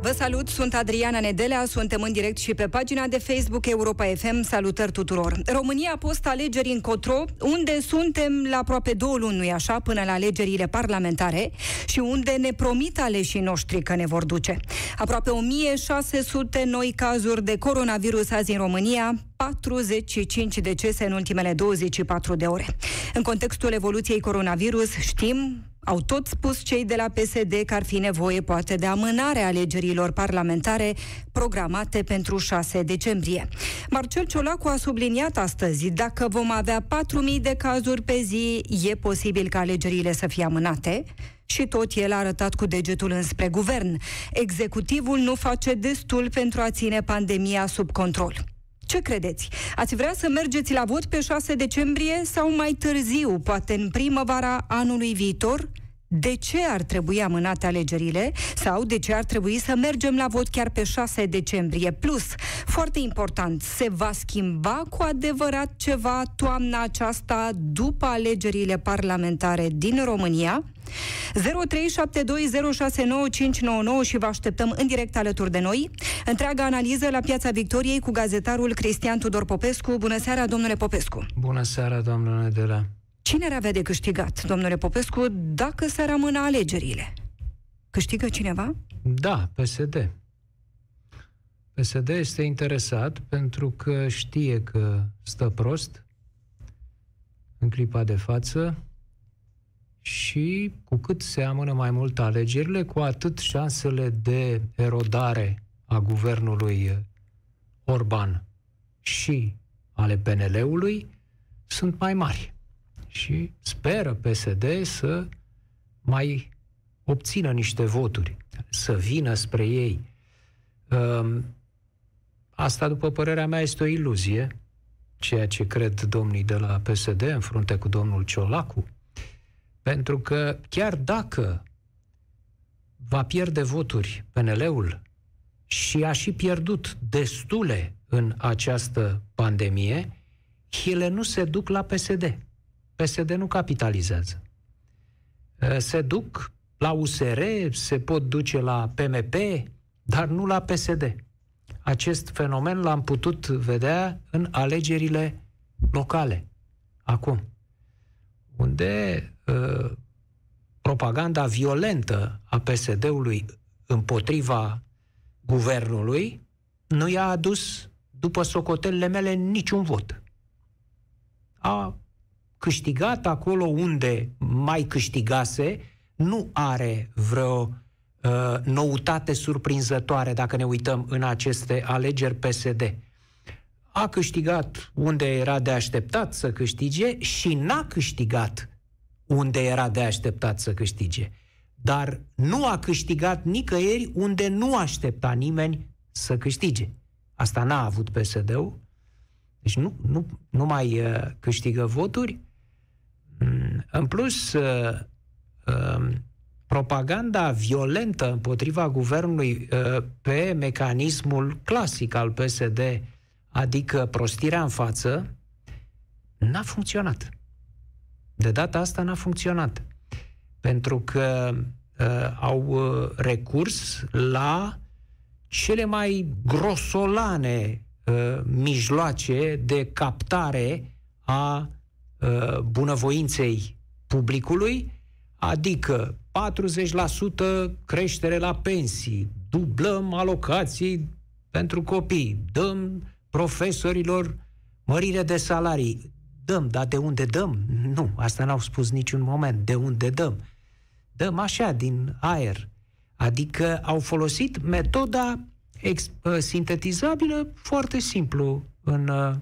Vă salut, sunt Adriana Nedelea, suntem în direct și pe pagina de Facebook Europa FM. Salutări tuturor! România a post alegeri încotro, unde suntem la aproape două luni, nu așa, până la alegerile parlamentare și unde ne promit aleșii noștri că ne vor duce. Aproape 1600 noi cazuri de coronavirus azi în România, 45 decese în ultimele 24 de ore. În contextul evoluției coronavirus, știm, au tot spus cei de la PSD că ar fi nevoie poate de amânarea alegerilor parlamentare programate pentru 6 decembrie. Marcel Ciolacu a subliniat astăzi, dacă vom avea 4.000 de cazuri pe zi, e posibil ca alegerile să fie amânate? Și tot el a arătat cu degetul înspre guvern. Executivul nu face destul pentru a ține pandemia sub control. Ce credeți? Ați vrea să mergeți la vot pe 6 decembrie sau mai târziu, poate în primăvara anului viitor? De ce ar trebui amânate alegerile sau de ce ar trebui să mergem la vot chiar pe 6 decembrie. Plus, foarte important, se va schimba cu adevărat ceva toamna aceasta după alegerile parlamentare din România? 0372069599 și vă așteptăm în direct alături de noi. Întreaga analiză la Piața Victoriei cu gazetarul Cristian Tudor Popescu. Bună seara, domnule Popescu! Bună seara, domnule Nedela! Cine ar avea de câștigat, domnule Popescu, dacă s-ar amâna alegerile? Câștigă cineva? Da, PSD. PSD este interesat pentru că știe că stă prost în clipa de față și cu cât se amână mai mult alegerile, cu atât șansele de erodare a guvernului Orban și ale PNL-ului sunt mai mari și speră PSD să mai obțină niște voturi, să vină spre ei. Um, asta, după părerea mea, este o iluzie, ceea ce cred domnii de la PSD în frunte cu domnul Ciolacu, pentru că chiar dacă va pierde voturi PNL-ul și a și pierdut destule în această pandemie, ele nu se duc la PSD. PSD nu capitalizează. Uh, se duc la USR, se pot duce la PMP, dar nu la PSD. Acest fenomen l-am putut vedea în alegerile locale, acum, unde uh, propaganda violentă a PSD-ului împotriva guvernului nu i-a adus, după socotelele mele, niciun vot. A câștigat acolo unde mai câștigase, nu are vreo uh, noutate surprinzătoare dacă ne uităm în aceste alegeri PSD. A câștigat unde era de așteptat să câștige și n-a câștigat unde era de așteptat să câștige. Dar nu a câștigat nicăieri unde nu aștepta nimeni să câștige. Asta n-a avut PSD-ul. Deci nu, nu, nu mai uh, câștigă voturi, Mm, în plus, uh, um, propaganda violentă împotriva guvernului uh, pe mecanismul clasic al PSD, adică prostirea în față, n-a funcționat. De data asta n-a funcționat. Pentru că uh, au uh, recurs la cele mai grosolane uh, mijloace de captare a Uh, bunăvoinței publicului, adică 40% creștere la pensii, dublăm alocații pentru copii, dăm profesorilor mărire de salarii. Dăm, dar de unde dăm? Nu, asta n-au spus niciun moment. De unde dăm? Dăm așa, din aer. Adică au folosit metoda ex- uh, sintetizabilă foarte simplu în uh,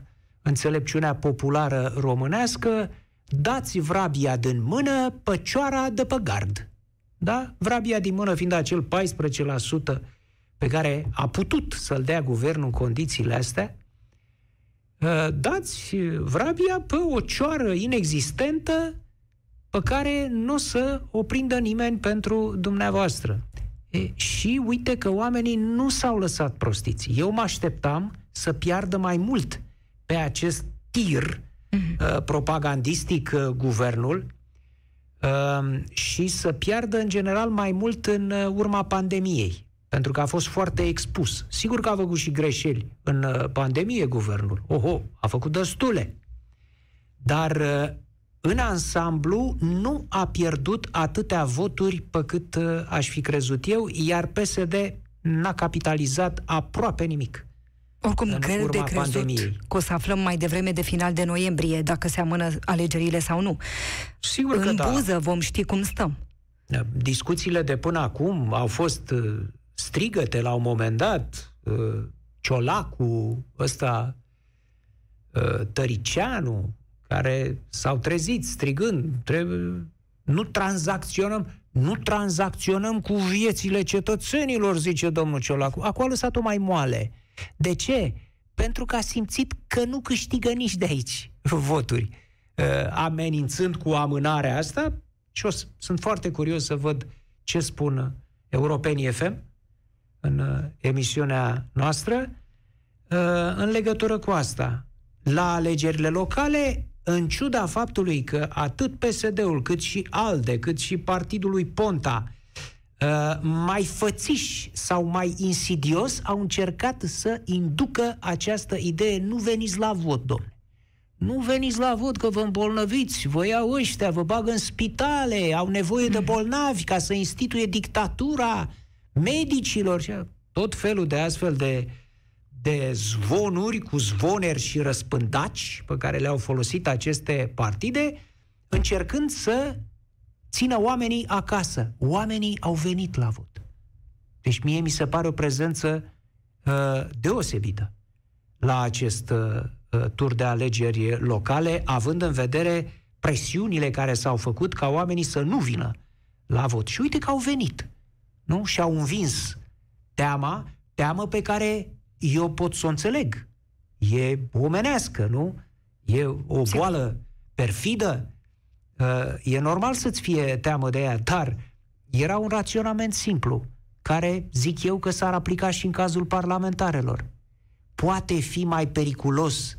înțelepciunea populară românească, dați vrabia din mână, păcioara de pe gard. Da? Vrabia din mână fiind acel 14% pe care a putut să-l dea guvernul în condițiile astea, ă, dați vrabia pe o cioară inexistentă pe care nu o să o prindă nimeni pentru dumneavoastră. E, și uite că oamenii nu s-au lăsat prostiți. Eu mă așteptam să piardă mai mult pe acest tir uh-huh. uh, propagandistic uh, guvernul uh, și să piardă în general mai mult în uh, urma pandemiei pentru că a fost foarte expus. Sigur că a făcut și greșeli în uh, pandemie guvernul. Oho, a făcut destule. Dar uh, în ansamblu nu a pierdut atâtea voturi pe cât uh, aș fi crezut eu, iar PSD n-a capitalizat aproape nimic. Oricum, greu de crezut pandemiei. că o să aflăm mai devreme de final de noiembrie dacă se amână alegerile sau nu. Sigur în că da. buză vom ști cum stăm. Discuțiile de până acum au fost strigăte la un moment dat, uh, Ciolacu, ăsta, uh, Tăricianu, care s-au trezit strigând, trebuie, nu tranzacționăm, nu tranzacționăm cu viețile cetățenilor, zice domnul Ciolacu. Acum a lăsat-o mai moale. De ce? Pentru că a simțit că nu câștigă nici de aici voturi. Uh, amenințând cu amânarea asta și o, sunt foarte curios să văd ce spun europenii FM în uh, emisiunea noastră uh, în legătură cu asta. La alegerile locale, în ciuda faptului că atât PSD-ul, cât și ALDE, cât și partidul lui Ponta, uh, mai fățiși sau mai insidios au încercat să inducă această idee nu veniți la vot, domnule. Nu veniți la vot că vă îmbolnăviți, vă iau ăștia, vă bag în spitale, au nevoie de bolnavi ca să instituie dictatura, medicilor și tot felul de astfel de, de zvonuri cu zvoneri și răspândaci pe care le-au folosit aceste partide, încercând să țină oamenii acasă. Oamenii au venit la vot. Deci mie mi se pare o prezență uh, deosebită la acest uh, uh tur de alegeri locale, având în vedere presiunile care s-au făcut ca oamenii să nu vină la vot. Și uite că au venit nu? Și au învins teama, teamă pe care eu pot să o înțeleg. E omenească, nu? E o boală perfidă. Uh, e normal să-ți fie teamă de ea, dar era un raționament simplu, care zic eu că s-ar aplica și în cazul parlamentarelor. Poate fi mai periculos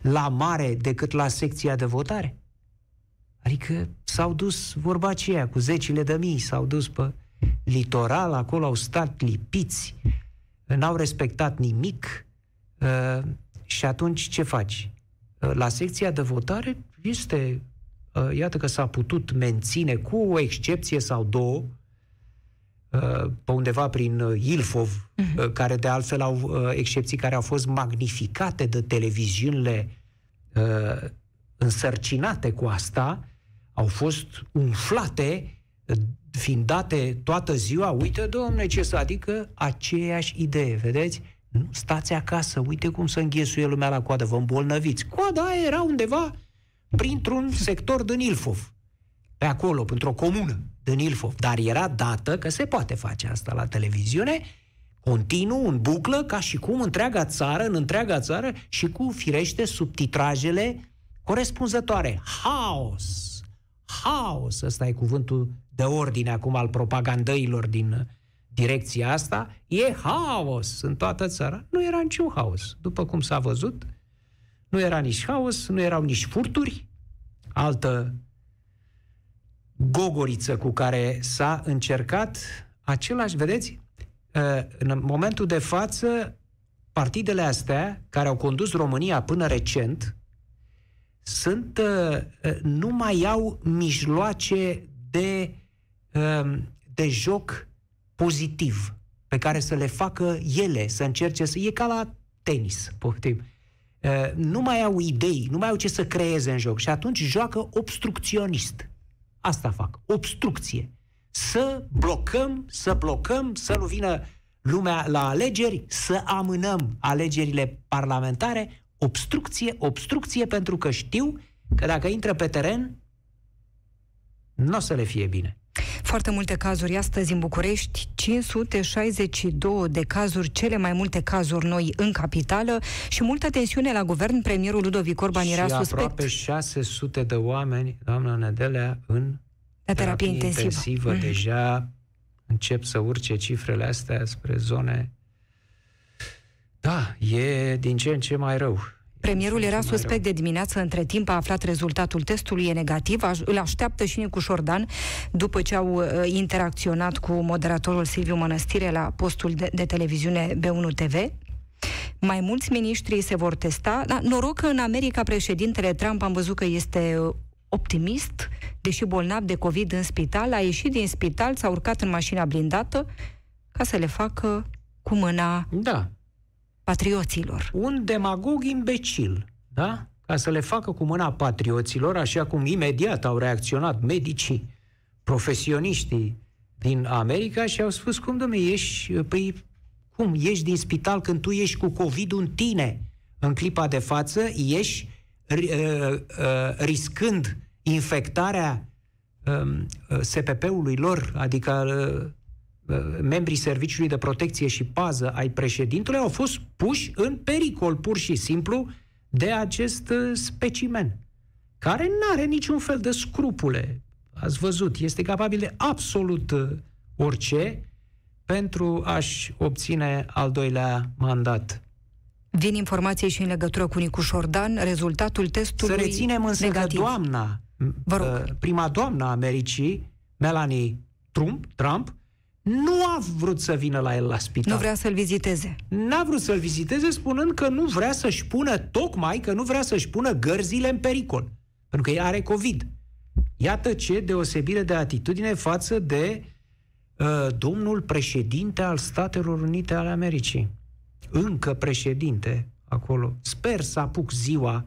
la mare decât la secția de votare? Adică s-au dus vorba aceea cu zecile de mii, s-au dus pe litoral, acolo au stat lipiți, n-au respectat nimic uh, și atunci ce faci? Uh, la secția de votare este, uh, iată că s-a putut menține cu o excepție sau două, pe undeva prin Ilfov, uh-huh. care de altfel au excepții care au fost magnificate de televiziunile însărcinate cu asta, au fost umflate fiind date toată ziua, uite, domne, ce să, adică aceeași idee, vedeți? Nu, stați acasă, uite cum să înghesuie lumea la coadă, vă îmbolnăviți. Coada aia era undeva printr-un sector din Ilfov, pe acolo, într-o comună din Ilfov, dar era dată că se poate face asta la televiziune, continuu, în buclă, ca și cum întreaga țară, în întreaga țară și cu, firește, subtitrajele corespunzătoare. Haos! Haos! Ăsta e cuvântul de ordine acum al propagandăilor din direcția asta, e haos în toată țara. Nu era niciun haos. După cum s-a văzut, nu era nici haos, nu erau nici furturi, altă gogoriță cu care s-a încercat același, vedeți, ă, în momentul de față, partidele astea, care au condus România până recent, sunt, ă, nu mai au mijloace de Um, de joc pozitiv pe care să le facă ele, să încerce să... E ca la tenis, poftim. Uh, nu mai au idei, nu mai au ce să creeze în joc și atunci joacă obstrucționist. Asta fac, obstrucție. Să blocăm, să blocăm, să nu vină lumea la alegeri, să amânăm alegerile parlamentare, obstrucție, obstrucție, pentru că știu că dacă intră pe teren, nu o să le fie bine. Foarte multe cazuri astăzi în București, 562 de cazuri, cele mai multe cazuri noi în capitală și multă tensiune la guvern. Premierul Ludovic Orban era și suspect. aproape 600 de oameni, doamna Nedelea, în la terapie, terapie intensivă. intensivă. Mm-hmm. Deja încep să urce cifrele astea spre zone... Da, e din ce în ce mai rău. Premierul era suspect de dimineață, între timp a aflat rezultatul testului, e negativ, îl așteaptă și Nicu Șordan, după ce au uh, interacționat cu moderatorul Silviu Mănăstire la postul de, de televiziune B1 TV. Mai mulți miniștri se vor testa. Da, noroc că în America președintele Trump am văzut că este uh, optimist, deși bolnav de COVID în spital, a ieșit din spital, s-a urcat în mașina blindată ca să le facă cu mâna da. Patrioților. Un demagog imbecil, da? Ca să le facă cu mâna patrioților, așa cum imediat au reacționat medicii, profesioniștii din America și au spus, cum, domne, ești, păi, cum, ești din spital când tu ești cu COVID în tine? În clipa de față, ești uh, uh, riscând infectarea um, uh, SPP-ului lor, adică uh, uh, membrii Serviciului de Protecție și Pază ai președintelui, au fost puși în pericol, pur și simplu, de acest specimen, care nu are niciun fel de scrupule. Ați văzut, este capabil de absolut orice pentru a-și obține al doilea mandat. Vin informații și în legătură cu Nicu Șordan, rezultatul testului Să reținem însă negativ. că doamna, Vă rog. uh, prima doamna Americii, Melanie Trump, Trump, nu a vrut să vină la el la spital. Nu vrea să-l viziteze. N-a vrut să-l viziteze spunând că nu vrea să-și pună, tocmai că nu vrea să-și pună gărzile în pericol. Pentru că ea are COVID. Iată ce deosebire de atitudine față de uh, domnul președinte al Statelor Unite ale Americii. Încă președinte acolo. Sper să apuc ziua.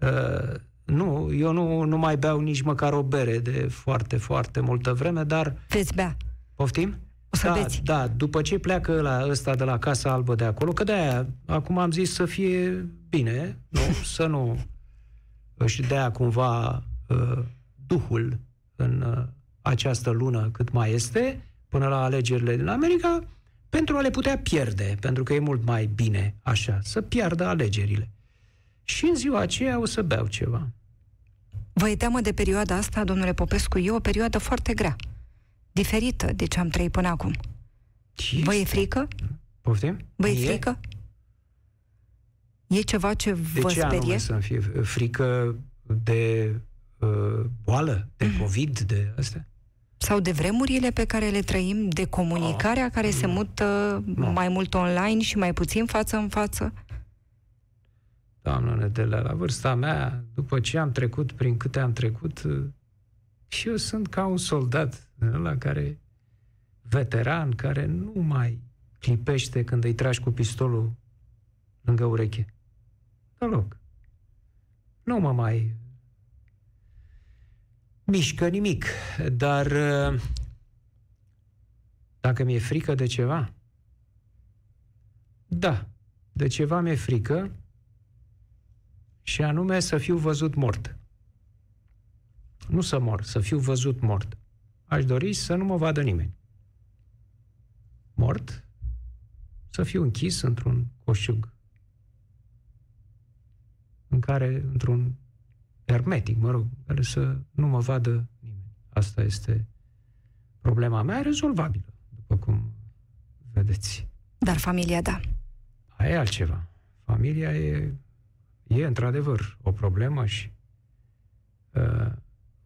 Uh, nu, eu nu, nu mai beau nici măcar o bere de foarte, foarte multă vreme, dar Veți bea. Poftim? O să da, beți. da, după ce pleacă la ăsta de la Casa Albă de acolo, că de-aia, acum am zis să fie bine, nu? să nu își dea cumva uh, duhul în uh, această lună cât mai este, până la alegerile din America, pentru a le putea pierde, pentru că e mult mai bine așa, să piardă alegerile. Și în ziua aceea o să beau ceva. Vă e teamă de perioada asta, domnule Popescu? E o perioadă foarte grea. Diferită de ce am trăit până acum. Ce Vă e este? frică? Poftim? Vă e Mie? frică? E ceva ce De vă ce sperie? anume să-mi fie frică de uh, boală, de Mhm. COVID, de astea? Sau de vremurile pe care le trăim, de comunicarea care se mută Nu. mai mult online și mai puțin față în față? Doamnă Nedelea, la vârsta mea, după ce am trecut prin câte am trecut, uh, și eu sunt ca un soldat la care, veteran, care nu mai clipește când îi tragi cu pistolul lângă ureche. Deloc. Nu mă mai mișcă nimic, dar uh, dacă mi-e frică de ceva, da, de ceva mi-e frică și anume să fiu văzut mort. Nu să mor, să fiu văzut mort. Aș dori să nu mă vadă nimeni. Mort, să fiu închis într-un coșug în care, într-un hermetic, mă rog, în care să nu mă vadă nimeni. Asta este problema mea, rezolvabilă, după cum vedeți. Dar familia, da. Aia e altceva. Familia e, e într-adevăr o problemă și uh,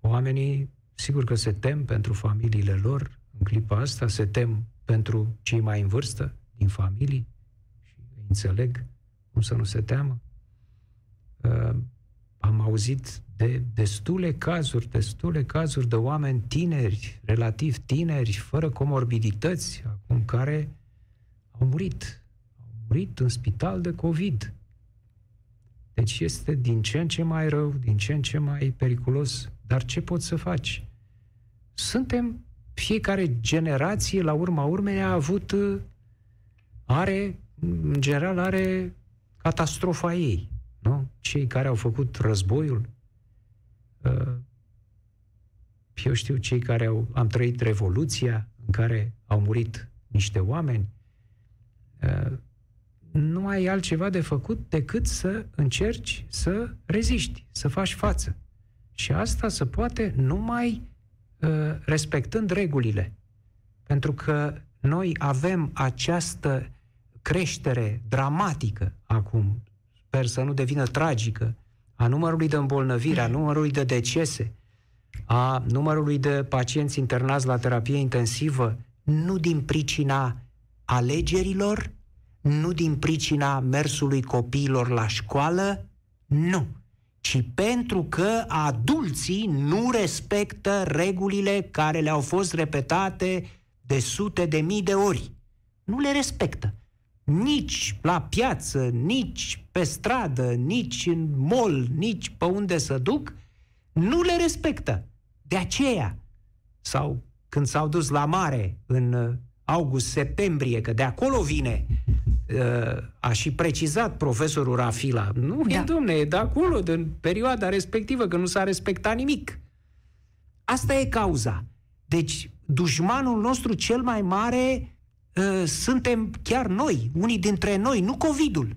oamenii sigur că se tem pentru familiile lor în clipa asta, se tem pentru cei mai în vârstă din familii și îi înțeleg cum să nu se teamă. Uh, am auzit de destule cazuri, destule cazuri de oameni tineri, relativ tineri, fără comorbidități, acum care au murit. Au murit în spital de COVID. Deci este din ce în ce mai rău, din ce în ce mai periculos. Dar ce poți să faci? Suntem, fiecare generație, la urma urmei, a avut, uh, are, în general, are catastrofa ei. Nu? Cei care au făcut războiul, uh, eu știu, cei care au, am trăit revoluția, în care au murit niște oameni, uh, nu ai altceva de făcut decât să încerci să reziști, să faci față. Și asta se poate numai uh, respectând regulile. Pentru că noi avem această creștere dramatică acum, sper să nu devină tragică, a numărului de îmbolnăviri, a numărului de decese, a numărului de pacienți internați la terapie intensivă, nu din pricina alegerilor, nu din pricina mersului copiilor la școală, nu, ci pentru că adulții nu respectă regulile care le-au fost repetate de sute de mii de ori. Nu le respectă. Nici la piață, nici pe stradă, nici în mall, nici pe unde să duc, nu le respectă. De aceea, sau când s-au dus la mare în uh, august-septembrie, că de acolo vine, uh, a și precizat profesorul Rafila, nu, da. e, domne, e de acolo, din perioada respectivă, că nu s-a respectat nimic. Asta e cauza. Deci, dușmanul nostru cel mai mare uh, suntem chiar noi, unii dintre noi, nu COVID-ul.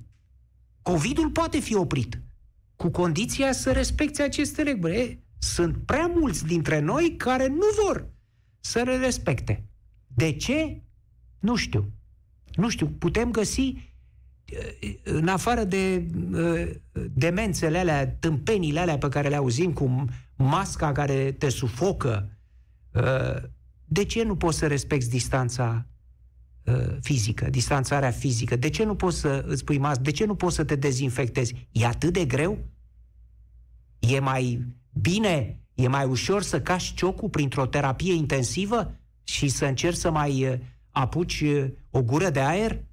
COVID-ul poate fi oprit, cu condiția să respecte aceste reguli. Sunt prea mulți dintre noi care nu vor să le respecte. De ce? Nu știu. Nu știu. Putem găsi uh, în afară de uh, demențele alea, tâmpenile alea pe care le auzim cu masca care te sufocă, uh, de ce nu poți să respecti distanța fizică, distanțarea fizică? De ce nu poți să îți pui mască? De ce nu poți să te dezinfectezi? E atât de greu? E mai bine, e mai ușor să cași ciocul printr-o terapie intensivă și să încerci să mai uh, apuci uh, o gură de aer?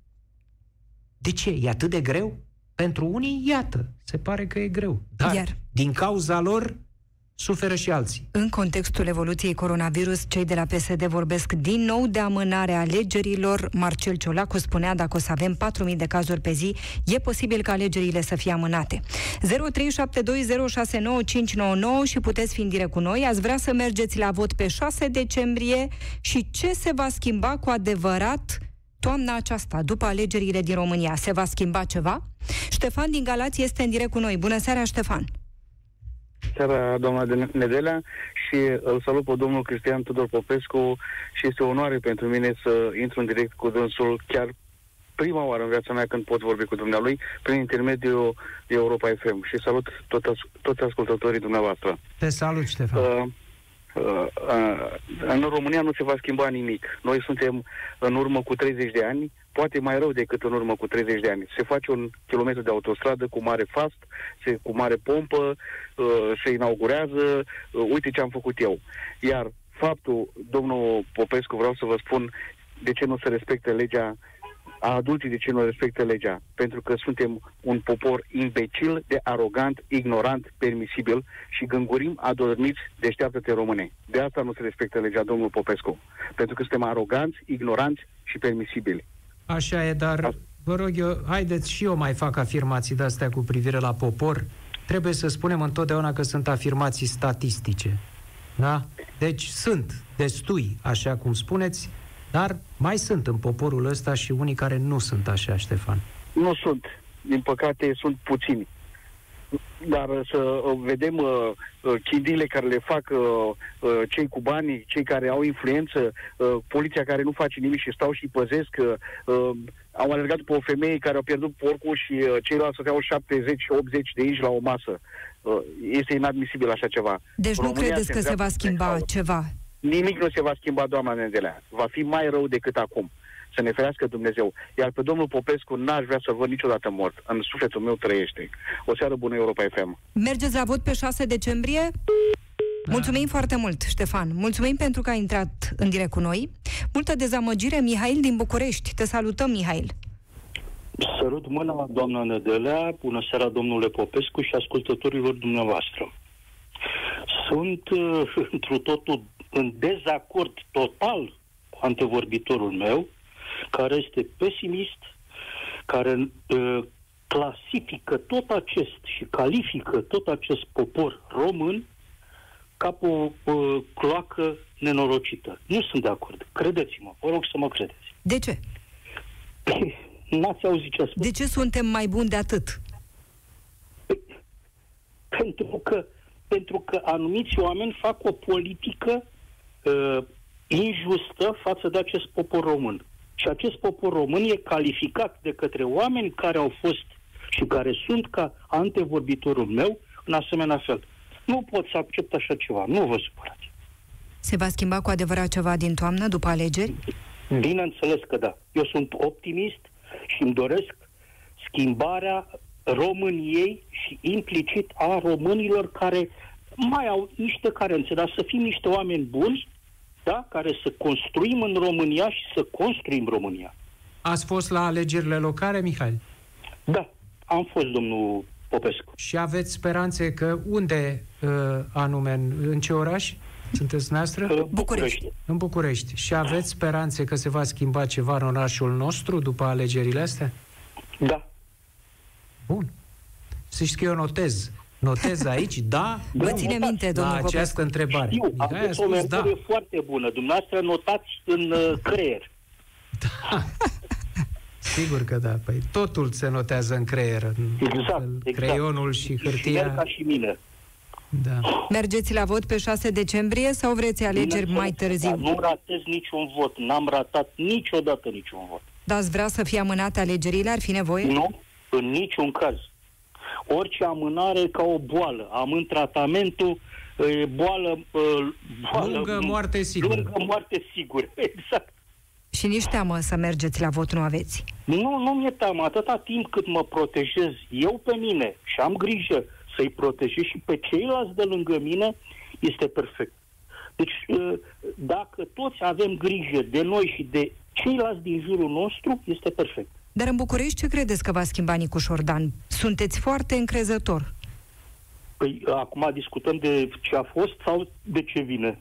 De ce? E atât de greu? Pentru unii, iată, se pare că e greu. Dar, Iar. din cauza lor, suferă și alții. În contextul evoluției coronavirus, cei de la PSD vorbesc din nou de amânarea alegerilor. Marcel Ciolacu spunea dacă o să avem 4.000 de cazuri pe zi, e posibil ca alegerile să fie amânate. 0372069599 și puteți fi în direct cu noi. Ați vrea să mergeți la vot pe 6 decembrie și ce se va schimba cu adevărat toamna aceasta, după alegerile din România? Se va schimba ceva? Ștefan din Galați este în direct cu noi. Bună seara, Ștefan! Seara, doamna Nedelea, și îl salut pe domnul Cristian Tudor Popescu și este o onoare pentru mine să intru în direct cu dânsul chiar prima oară în viața mea când pot vorbi cu dumnealui prin intermediul Europa FM și salut tot, toți ascultătorii dumneavoastră. Te salut, Ștefan. Uh, uh, uh, în România nu se va schimba nimic. Noi suntem în urmă cu 30 de ani, poate mai rău decât în urmă cu 30 de ani. Se face un kilometru de autostradă cu mare fast, se, cu mare pompă, uh, se inaugurează, uh, uite ce am făcut eu. Iar faptul, domnul Popescu, vreau să vă spun de ce nu se respectă legea a adulții de ce nu respectă legea. Pentru că suntem un popor imbecil, de arogant, ignorant, permisibil și gângurim adormiți, deșteaptă-te române. De asta nu se respectă legea, domnul Popescu. Pentru că suntem aroganți, ignoranți și permisibili. Așa e, dar vă rog eu, haideți și eu mai fac afirmații de astea cu privire la popor. Trebuie să spunem întotdeauna că sunt afirmații statistice. Da? Deci sunt destui, așa cum spuneți, dar mai sunt în poporul ăsta și unii care nu sunt așa, Ștefan. Nu sunt. Din păcate, sunt puțini dar să uh, vedem uh, uh, chindile care le fac uh, uh, cei cu bani, cei care au influență, uh, poliția care nu face nimic și stau și păzesc, uh, uh, au alergat după o femeie care a pierdut porcul și uh, ceilalți stăteau 70-80 de aici la o masă. Uh, este inadmisibil așa ceva. Deci România nu credeți că se va schimba ceva? Nimic nu se va schimba, doamna Nendelea. Va fi mai rău decât acum să ne ferească Dumnezeu. Iar pe domnul Popescu n-aș vrea să văd niciodată mort. În sufletul meu trăiește. O seară bună, Europa FM. Mergeți la vot pe 6 decembrie? Da. Mulțumim foarte mult, Ștefan. Mulțumim pentru că ai intrat în direct cu noi. Multă dezamăgire, Mihail din București. Te salutăm, Mihail. Sărut mâna, doamna Nedelea, bună seara, domnule Popescu și ascultătorilor dumneavoastră. Sunt uh, într totul în dezacord total cu antevorbitorul meu, care este pesimist, care uh, clasifică tot acest și califică tot acest popor român ca pe o uh, cloacă nenorocită. Nu sunt de acord. Credeți-mă. Vă rog să mă credeți. De ce? N-ați auzit ce spus. De ce suntem mai buni de atât? Pentru că, pentru că anumiți oameni fac o politică uh, injustă față de acest popor român. Și acest popor român e calificat de către oameni care au fost și care sunt ca antevorbitorul meu în asemenea fel. Nu pot să accept așa ceva. Nu vă supărați. Se va schimba cu adevărat ceva din toamnă, după alegeri? Bineînțeles că da. Eu sunt optimist și îmi doresc schimbarea României și implicit a românilor care mai au niște carențe, dar să fim niște oameni buni, da, care să construim în România și să construim România. Ați fost la alegerile locale, Mihail? Da, am fost, domnul Popescu. Și aveți speranțe că unde uh, anume, în, în ce oraș? Sunteți noastră? Uh, București. În București. Și aveți speranțe că se va schimba ceva în orașul nostru după alegerile astea? Da. Bun. Să știți că eu notez. Notez aici, da, Vă ține notați minte, la domnul Popescu. această întrebare. Știu, Mihai a aveți o spus da. memorie foarte bună. Dumneavoastră notați în uh, creier. Sigur că da. Păi totul se notează în creier. În Exact, fel, exact. Creionul și Și merg hârtia. ca și mine. Da. Mergeți la vot pe 6 decembrie sau vreți alegeri mai Bineînțeles, târziu? Nu ratez niciun vot. N-am ratat niciodată niciun vot. Dar ați vrea să fie amânate alegerile? Ar fi nevoie? Nu, în niciun caz. Orice amânare e ca o boală. Amân tratamentul, e boală... e, boală Lungă moarte sigură. Lungă moarte sigură, exact. Și nici teamă să mergeți la vot nu aveți. Nu, nu mi-e teamă. Atâta timp cât mă protejez eu pe mine și am grijă să-i protejez și pe ceilalți de lângă mine, este perfect. Deci, e, dacă toți avem grijă de noi și de ceilalți din jurul nostru, este perfect. Dar în București ce credeți că va schimba Nicu Șordan? Sunteți foarte încrezător. Păi, acum discutăm de ce a fost sau de ce vine?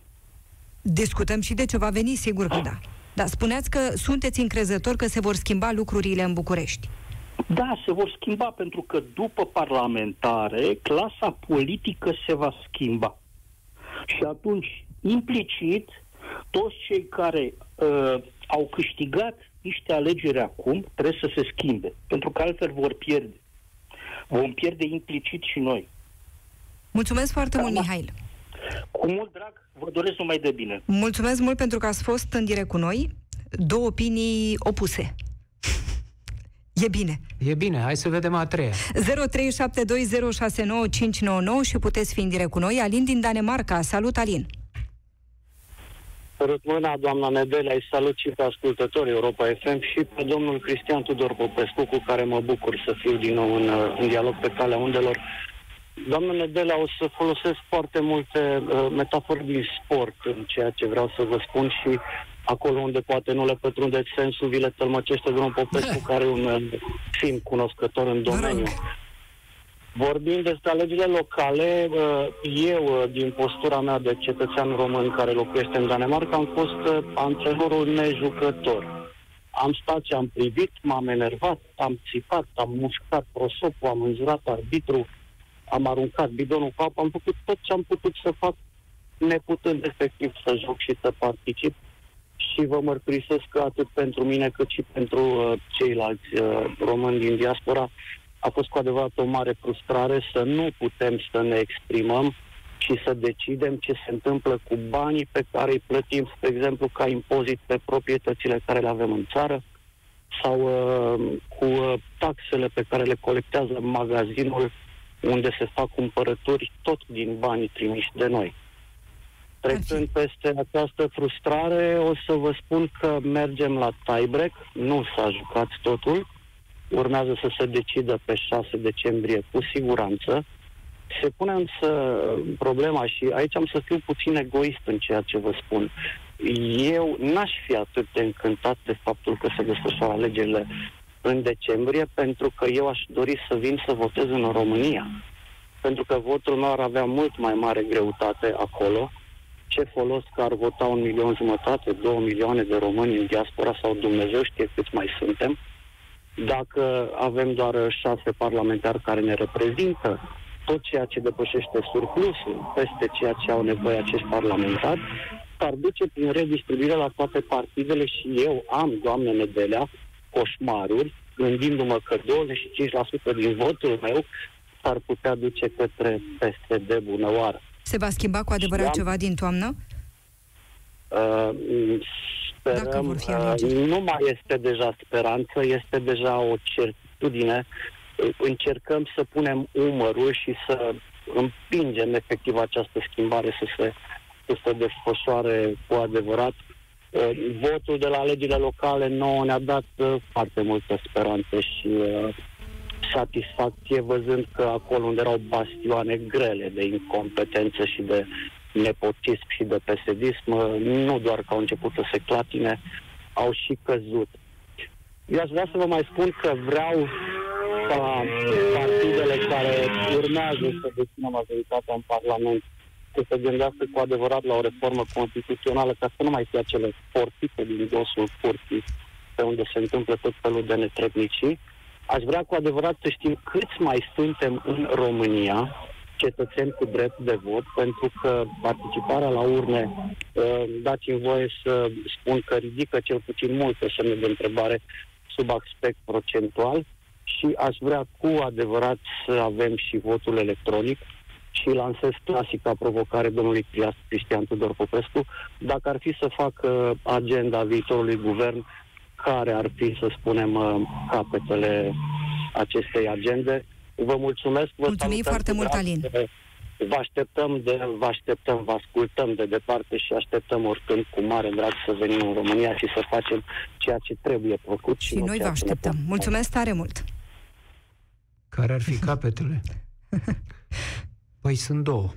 Discutăm și de ce va veni, sigur că da. Dar spuneați că sunteți încrezător că se vor schimba lucrurile în București. Da, se vor schimba pentru că după parlamentare, clasa politică se va schimba. Și atunci, implicit, toți cei care uh, au câștigat niște alegeri acum trebuie să se schimbe, pentru că altfel vor pierde. Vom pierde implicit și noi. Mulțumesc foarte mult, Da. Mihail. Cu mult drag, vă doresc numai de bine. Mulțumesc mult pentru că ați fost în direct cu noi. Două opinii opuse. E bine. E bine, hai să vedem a treia. 0372069599 și puteți fi în direct cu noi. Alin din Danemarca. Salut, Alin. Sărut mâna, doamna Nedelea, îi salut și pe ascultătorii Europa FM și pe domnul Cristian Tudor Popescu, cu care mă bucur să fiu din nou în, uh, în dialog pe calea undelor. Doamna Nedelea, o să folosesc foarte multe uh, metafore din sport în ceea ce vreau să vă spun și acolo unde poate nu le pătrundeți sensul, vi le tălmăcește domnul Popescu, care e un uh, film cunoscător în Vă rog. Domeniu. Vorbind despre alegerile locale, uh, eu, uh, din postura mea de cetățean român care locuiește în Danemarca, am fost uh, antrenorul nejucător. Am stat și am privit, m-am enervat, am țipat, am mușcat prosopul, am înjurat arbitru, am aruncat bidonul cu apă, am făcut tot ce am putut să fac, neputând efectiv să joc și să particip. Și vă mărturisesc că atât pentru mine cât și pentru uh, ceilalți uh, români din diaspora a fost cu adevărat o mare frustrare să nu putem să ne exprimăm și să decidem ce se întâmplă cu banii pe care îi plătim, spre exemplu, ca impozit pe proprietățile care le avem în țară sau uh, cu uh, taxele pe care le colectează magazinul unde se fac cumpărături tot din banii trimiși de noi. Trecând peste această frustrare, o să vă spun că mergem la tiebreak, nu s-a jucat totul, urmează să se decidă pe 6 decembrie cu siguranță. Se pune însă problema și aici am să fiu puțin egoist în ceea ce vă spun. Eu n-aș fi atât de încântat de faptul că se desfășoară alegerile în decembrie, pentru că eu aș dori să vin să votez în România. Pentru că votul meu ar avea mult mai mare greutate acolo. Ce folos că ar vota un milion jumătate, două milioane de români în diaspora sau Dumnezeu știe câți mai suntem, dacă avem doar șase parlamentari care ne reprezintă, tot ceea ce depășește surplusul peste ceea ce au nevoie acești parlamentari, s-ar duce prin redistribuire la toate partidele și eu am, doamne Nedelea, coșmaruri, gândindu-mă că 25% din votul meu s-ar putea duce către PSD bună oară. Se va schimba cu adevărat Da. ceva din toamnă? Uh, Dacă sperăm, vor fi uh, alegeri. nu mai este deja speranță, este deja o certitudine încercăm să punem umărul și să împingem efectiv această schimbare să se, să se desfășoare cu adevărat. Uh, votul de la alegerile locale nouă ne-a dat uh, foarte multă speranță și uh, satisfacție văzând că acolo unde erau bastioane grele de incompetență și de nepotism și de pesedism, nu doar că au început să se clatine, au și căzut. Eu aș vrea să vă mai spun că vreau ca partidele care urmează să dețină majoritatea în Parlament să se gândească cu adevărat la o reformă constituțională ca să nu mai fie acele fortițe din dosul curții pe unde se întâmplă tot felul de netrebnicii. Aș vrea cu adevărat să știm câți mai suntem în România cetățeni cu drept de vot, pentru că participarea la urne, uh, dați-mi voie să spun că ridică cel puțin multe semne de întrebare sub aspect procentual și aș vrea cu adevărat să avem și votul electronic și lansez clasica provocare domnului Cristian Tudor Popescu, dacă ar fi să facă agenda viitorului guvern, care ar fi, să spunem, uh, capetele acestei agende. Vă mulțumesc. Vă Mulțumim foarte mult, Alin. Vă așteptăm, de, vă așteptăm, vă ascultăm de departe și așteptăm oricând cu mare drag să venim în România și să facem ceea ce trebuie făcut. Și, și noi vă așteptăm. Mulțumesc tare mult. Care ar fi capetele? păi sunt două.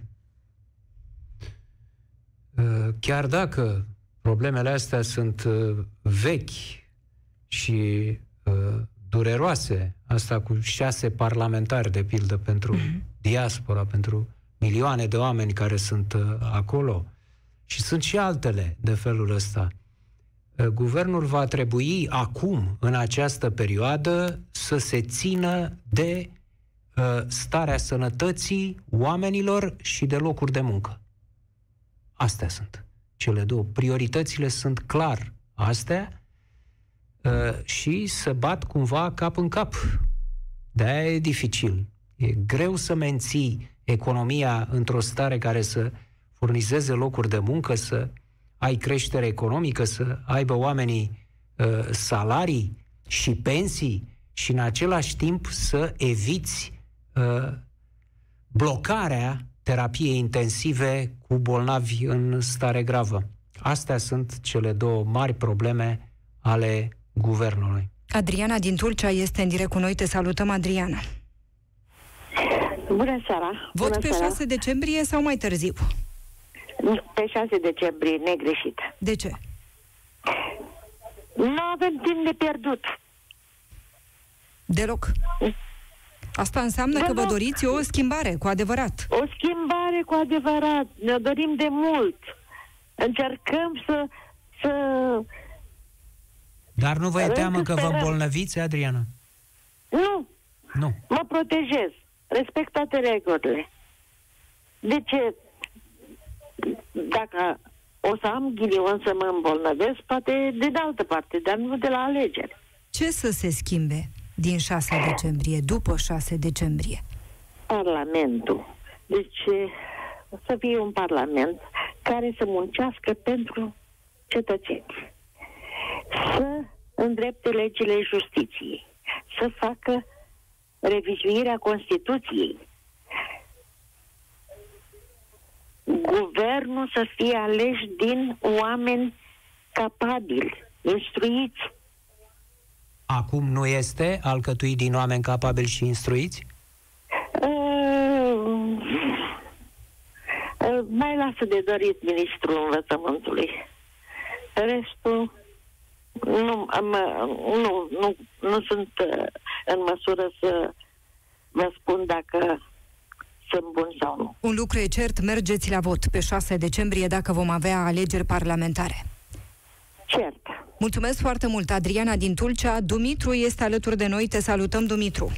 Uh, chiar dacă problemele astea sunt uh, vechi și uh, dureroase, asta cu șase parlamentari, de pildă, pentru mm-hmm. diaspora, pentru milioane de oameni care sunt acolo, și sunt și altele de felul ăsta. Guvernul va trebui acum, în această perioadă, să se țină de uh, starea sănătății oamenilor și de locuri de muncă. Astea sunt cele două. Prioritățile sunt clar astea uh, și să bat cumva cap în cap. De-aia e dificil. E greu să menții economia într-o stare care să furnizeze locuri de muncă, să ai creștere economică, să aibă oamenii uh, salarii și pensii și în același timp să eviți uh, blocarea terapiei intensive cu bolnavi în stare gravă. Astea sunt cele două mari probleme ale guvernului. Adriana din Tulcea este în direct cu noi. Te salutăm, Adriana. Bună seara! Vot Bună pe seara. 6 decembrie sau mai târziu? Pe 6 decembrie, negreșit. De ce? Nu avem timp de pierdut. Deloc. Asta înseamnă că vă Deloc. doriți o schimbare, cu adevărat. O schimbare cu adevărat. Ne dorim de mult. Încercăm să... să... Dar nu vă e Încă teamă că vă sperăm. îmbolnăviți, Adriana? Nu, Nu. mă protejez. Respect toate regulile. De ce? Dacă o să am ghinion să mă îmbolnăvesc, poate de altă parte, dar nu de la alegeri. Ce să se schimbe din 6 decembrie, după 6 decembrie? Parlamentul. Deci să fie un parlament care să muncească pentru cetățeni. Să îndrepte legile justiției. Să facă revizuirea Constituției. Guvernul să fie aleși din oameni capabili, instruiți, Acum nu este alcătuit din oameni capabili și instruiți? Uh, uh, mai lasă de dorit ministrul învățământului. Restul nu, am, nu, nu, nu sunt uh, în măsură să vă spun dacă sunt bun sau nu. Un lucru e cert, mergeți la vot pe 6 decembrie dacă vom avea alegeri parlamentare. Cert. Mulțumesc foarte mult, Adriana din Tulcea. Dumitru este alături de noi. Te salutăm, Dumitru.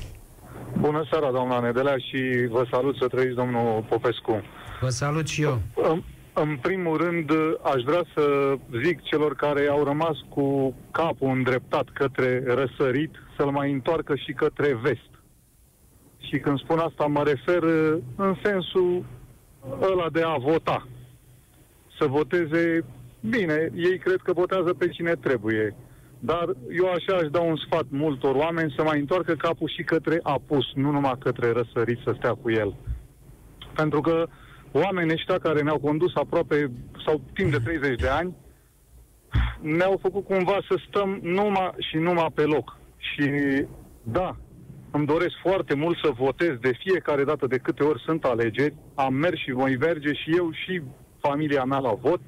Bună seara, doamna Nedelea, și vă salut să trăiți, domnul Popescu. Vă salut și eu. În, în primul rând, aș vrea să zic celor care au rămas cu capul îndreptat către răsărit, să-l mai întoarcă și către vest. Și când spun asta, mă refer în sensul ăla de a vota. Să voteze bine, ei cred că votează pe cine trebuie. Dar eu așa aș da un sfat multor oameni să mai întoarcă capul și către apus, nu numai către răsărit să stea cu el. Pentru că oamenii ăștia care ne-au condus aproape, sau timp de 30 de ani, ne-au făcut cumva să stăm numai și numai pe loc. Și da, îmi doresc foarte mult să votez de fiecare dată de câte ori sunt alegeri. Am mers și voi merge și eu și familia mea la vot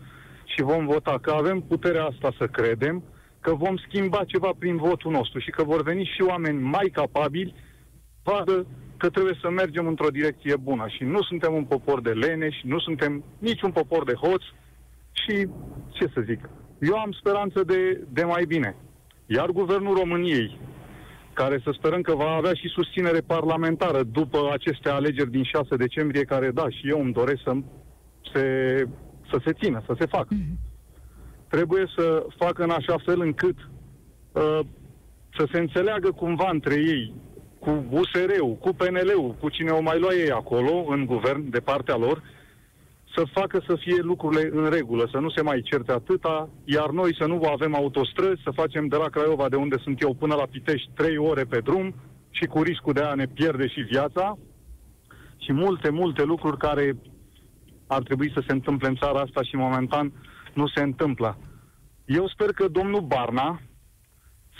și vom vota, că avem puterea asta să credem că vom schimba ceva prin votul nostru și că vor veni și oameni mai capabili, vadă că trebuie să mergem într-o direcție bună și nu suntem un popor de leneși, nu suntem nici un popor de hoți și, ce să zic, eu am speranță de, de mai bine. Iar Guvernul României, care să sperăm că va avea și susținere parlamentară după aceste alegeri din 6 decembrie, care, da, și eu îmi doresc să se, să se țină, să se facă. Mm-hmm. Trebuie să facă în așa fel încât uh, să se înțeleagă cumva între ei, cu USR-ul, cu PNL-ul, cu cine o mai lua ei acolo, în guvern, de partea lor, să facă să fie lucrurile în regulă, să nu se mai certe atâta, iar noi să nu avem autostrăzi, să facem de la Craiova, de unde sunt eu, până la Pitești, trei ore pe drum și cu riscul de a ne pierde și viața și multe, multe lucruri care ar trebui să se întâmple în țara asta și momentan nu se întâmplă. Eu sper că domnul Barna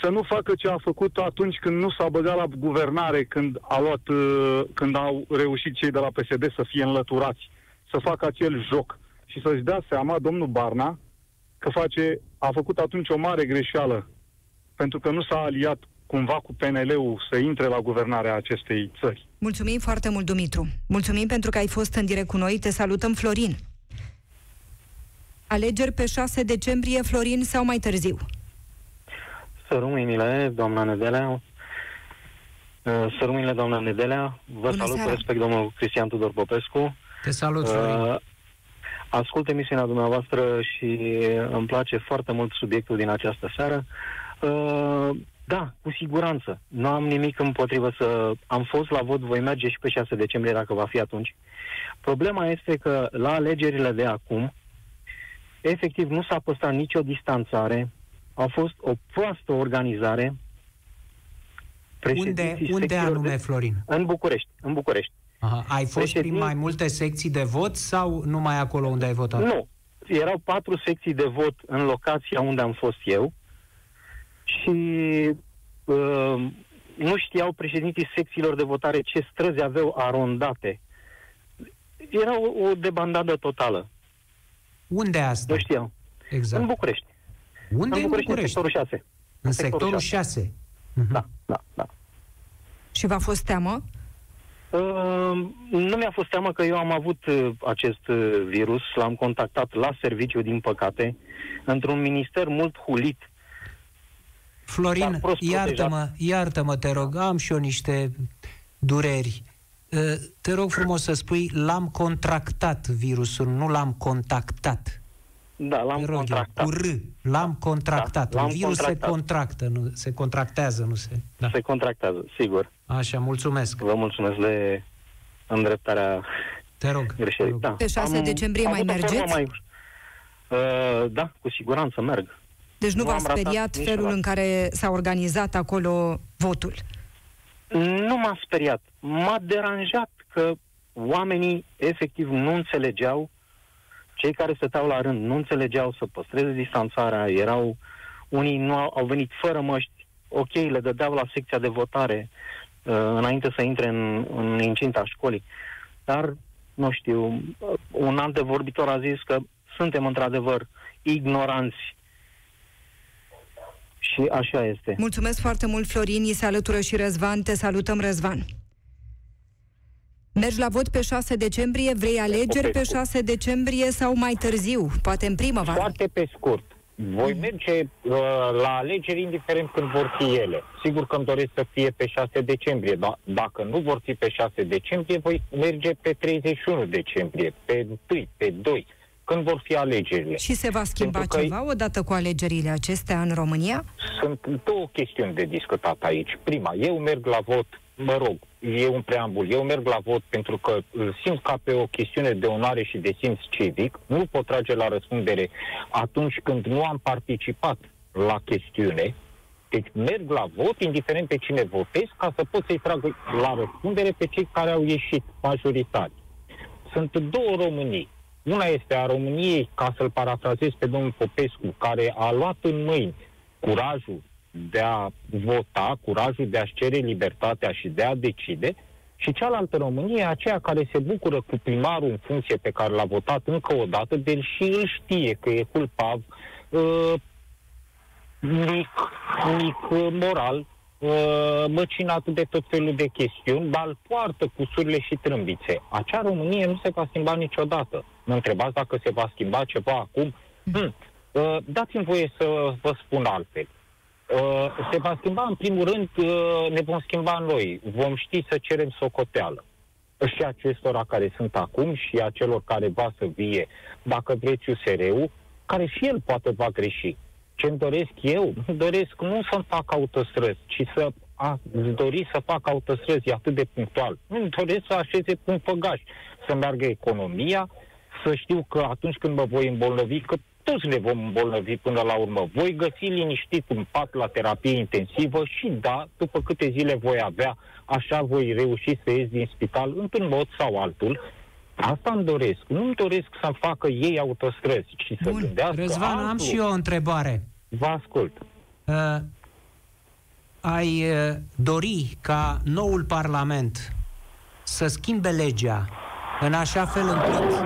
să nu facă ce a făcut atunci când nu s-a băgat la guvernare, când, a luat, uh, când au reușit cei de la PSD să fie înlăturați, să facă acel joc și să-și dea seama, domnul Barna, că face, a făcut atunci o mare greșeală, pentru că nu s-a aliat cumva cu PNL-ul să intre la guvernarea acestei țări. Mulțumim foarte mult, Dumitru. Mulțumim pentru că ai fost în direct cu noi. Te salutăm, Florin. Alegeri pe 6 decembrie, Florin, sau mai târziu? Să rămâinile, doamna Nedelea. Uh, să rămâinile, doamna Nedelea. Vă Bună salut seara. cu respect, domnul Cristian Tudor Popescu. Te salut, Florin. Uh, ascult emisiunea dumneavoastră și îmi place foarte mult subiectul din această seară. Uh, da, cu siguranță. Nu am nimic împotrivă să... Am fost la vot, voi merge și pe 6 decembrie dacă va fi atunci. Problema este că la alegerile de acum, efectiv nu s-a păstrat nicio distanțare, a fost o proastă organizare. Unde, unde anume, de... Florin? În București. În București. Aha. Ai fost Președin... prin mai multe secții de vot sau numai acolo unde ai votat? Nu. Erau patru secții de vot în locația unde am fost eu și uh, nu știau președintii secțiilor de votare ce străzi aveau arondate. Era o, o debandadă totală. Unde asta? Nu știau. Exact. În București. Unde în București? În sectorul 6. În sectorul 6. Uh-huh. Da, da, da. Și v-a fost teamă? Uh, nu mi-a fost teamă că eu am avut uh, acest uh, virus, l-am contactat la serviciu, din păcate, într-un minister mult hulit. Florin, iartă-mă, iartă-mă, te rog, am și eu niște dureri. Uh, te rog frumos să spui, l-am contractat virusul, nu l-am contactat. Da, l-am rog, contractat. Cu R, l-am contractat. Da, l-am virus contractat. se contractă, nu, se contractează, nu se... Da. Se contractează, sigur. Așa, mulțumesc. Vă mulțumesc de îndreptarea Te rog. greșelii. Da. Pe 6 am, decembrie mai mergeți? Mai, uh, da, cu siguranță merg. Deci nu, nu v-a speriat felul în care s-a organizat acolo votul? Nu m-a speriat. M-a deranjat că oamenii efectiv nu înțelegeau cei care stăteau la rând nu înțelegeau să păstreze distanțarea, erau, unii nu au, au venit fără măști, ok, le dădeau la secția de votare uh, înainte să intre în, în incinta școlii. Dar, nu știu, un alt de vorbitor a zis că suntem într-adevăr ignoranți și așa este. Mulțumesc foarte mult, Florin. I se alătură și Răzvan. Te salutăm, Răzvan. Mergi la vot pe 6 decembrie, vrei alegeri pe 6 decembrie sau mai târziu, poate în primăvară? Foarte pe scurt. Voi mm. merge uh, la alegeri indiferent când vor fi ele. Sigur că îmi doresc să fie pe 6 decembrie, dar dacă nu vor fi pe 6 decembrie, voi merge pe 31 decembrie, pe 1, pe 2, când vor fi alegerile. Și se va schimba Pentru ceva că odată cu alegerile acestea în România? Sunt două chestiuni de discutat aici. Prima, eu merg la vot mă rog, e un preambul. Eu merg la vot pentru că îl simt ca pe o chestiune de onoare și de simț civic. Nu pot trage la răspundere atunci când nu am participat la chestiune, Deci merg la vot, indiferent pe cine votez, ca să pot să-i trag la răspundere pe cei care au ieșit majoritari. Sunt două Românii. Una este a României, ca să-l parafrazez pe domnul Popescu, care a luat în mâini curajul de a vota, curajul de a-și cere libertatea și de a decide, și cealaltă Românie e aceea care se bucură cu primarul în funcție pe care l-a votat încă o dată, deși îl știe că e culpav, uh, mic, mic uh, moral, uh, măcinat de tot felul de chestiuni, dar îl poartă cu surile și trâmbițe. Acea Românie nu se va schimba niciodată. Mă întrebați dacă se va schimba ceva acum? Hmm. Uh, dați-mi voie să vă spun altfel. Uh, se va schimba, în primul rând, uh, ne vom schimba noi. Vom ști să cerem socoteală. Și acestora care sunt acum și a celor care va să vie, dacă vreți USR-ul, care și el poate va greși. Ce-mi doresc eu? Îmi doresc nu să-mi fac autostrăzi, ci să a, dori să fac autostrăzi atât de punctual. Îmi doresc să așeze punct păgaș, să meargă economia, să știu că atunci când mă voi îmbolnăvi, că toți ne vom îmbolnăvi până la urmă. Voi găsi liniștit un pat la terapie intensivă și da, după câte zile voi avea, așa voi reuși să ies din spital într-un mod sau altul. Asta îmi doresc. Nu îmi doresc să-mi facă ei autostrăzi, ci să Bun. gândească Răzvan, altul. am și eu o întrebare. Vă ascult. Uh, ai uh, dori ca noul Parlament să schimbe legea în așa fel încât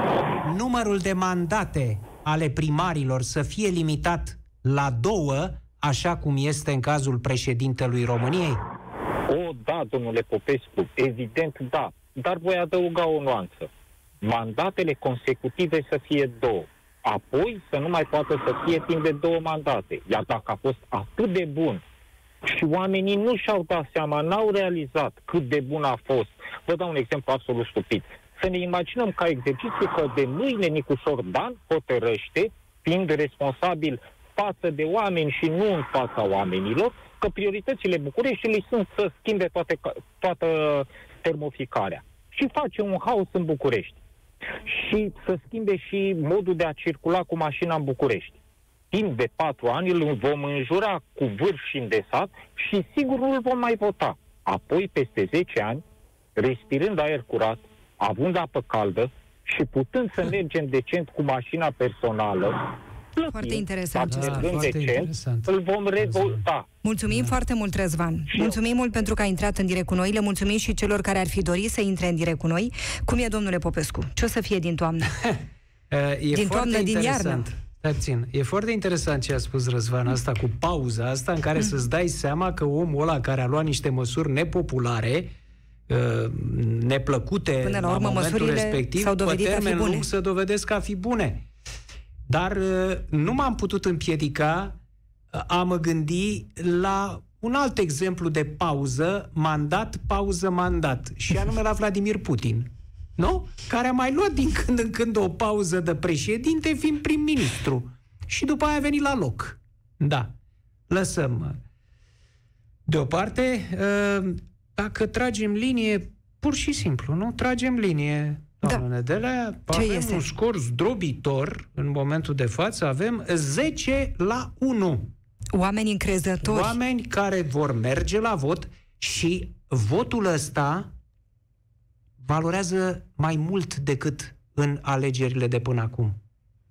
numărul de mandate ale primarilor să fie limitat la două, așa cum este în cazul președintelui României? O, da, domnule Popescu, evident da, dar voi adăuga o nuanță. Mandatele consecutive să fie două. Apoi să nu mai poată să fie timp de două mandate. Iar dacă a fost atât de bun și oamenii nu și-au dat seama, n-au realizat cât de bun a fost. Vă dau un exemplu absolut stupid. Să ne imaginăm ca exercițiu că de mâine Nicușor Dan hotărăște, fiind responsabil față de oameni și nu în fața oamenilor, că prioritățile Bucureștiului sunt să schimbe toate, ca- toată termoficarea. Și face un haos în București. Și să schimbe și modul de a circula cu mașina în București. Timp de patru ani îl vom înjura cu vârf și îndesat și sigur nu îl vom mai vota. Apoi, peste 10 ani, respirând aer curat, având apă caldă și putând să mergem decent cu mașina personală, plătind, Foarte interesant dar ce mergând foarte decent, interesant. îl vom revota. Mulțumim foarte mult, Răzvan. Și eu. Mulțumim mult pentru că a intrat în direct cu noi. Le mulțumim și celor care ar fi dorit să intre în direct cu noi. Cum e, domnule Popescu? Ce o să fie din toamnă? Uh, E Din foarte toamnă, din interesant. iarnă. Stai puțin. E foarte interesant ce a spus Răzvan asta cu pauza asta în care să-ți dai seama că omul ăla care a luat niște măsuri nepopulare uh, neplăcute Până la urmă, momentul măsurile respectiv, s-au dovedit pe a fi termen bune. lung să dovedesc a fi bune. Dar uh, nu m-am putut împiedica uh, a mă gândi la un alt exemplu de pauză, mandat, pauză, mandat, și anume la Vladimir Putin. Nu? Care a mai luat din când în când o pauză de președinte, fiind prim-ministru. Și după aia a venit la loc. Da. Lăsăm. uh, Deoparte, uh, dacă tragem linie, pur și simplu, nu? Tragem linie, doamnă Da. Nedelea, Ce avem este? un scor zdrobitor în momentul de față, avem 10 la 1. Oameni încrezători. Oameni care vor merge la vot și votul ăsta valorează mai mult decât în alegerile de până acum.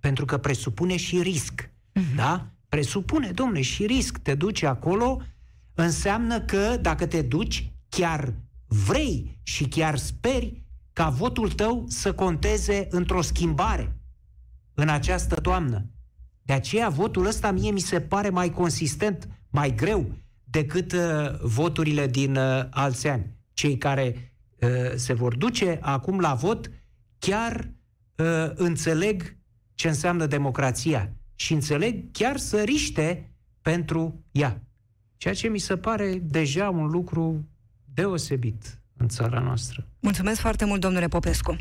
Pentru că presupune și risc. Da? Presupune, domne, și risc. Te duci acolo, înseamnă că dacă te duci, chiar vrei și chiar speri ca votul tău să conteze într-o schimbare în această toamnă. De aceea votul ăsta mie mi se pare mai consistent, mai greu decât uh, voturile din uh, alți ani. Cei care uh, se vor duce acum la vot chiar uh, înțeleg ce înseamnă democrația și înțeleg chiar să riște pentru ea. Ceea ce mi se pare deja un lucru deosebit în țara noastră. Mulțumesc foarte mult, domnule Popescu.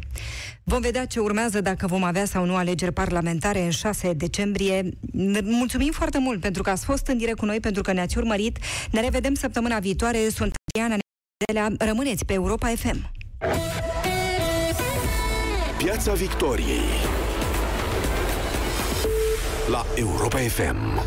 Vom vedea ce urmează dacă vom avea sau nu alegeri parlamentare în 6 decembrie. Ne- Mulțumim foarte mult pentru că ați fost în direct cu noi, pentru că ne-ați urmărit. Ne revedem săptămâna viitoare. Sunt Diana Nedelea. Rămâneți pe Europa FM. Piața Victoriei la Europa FM.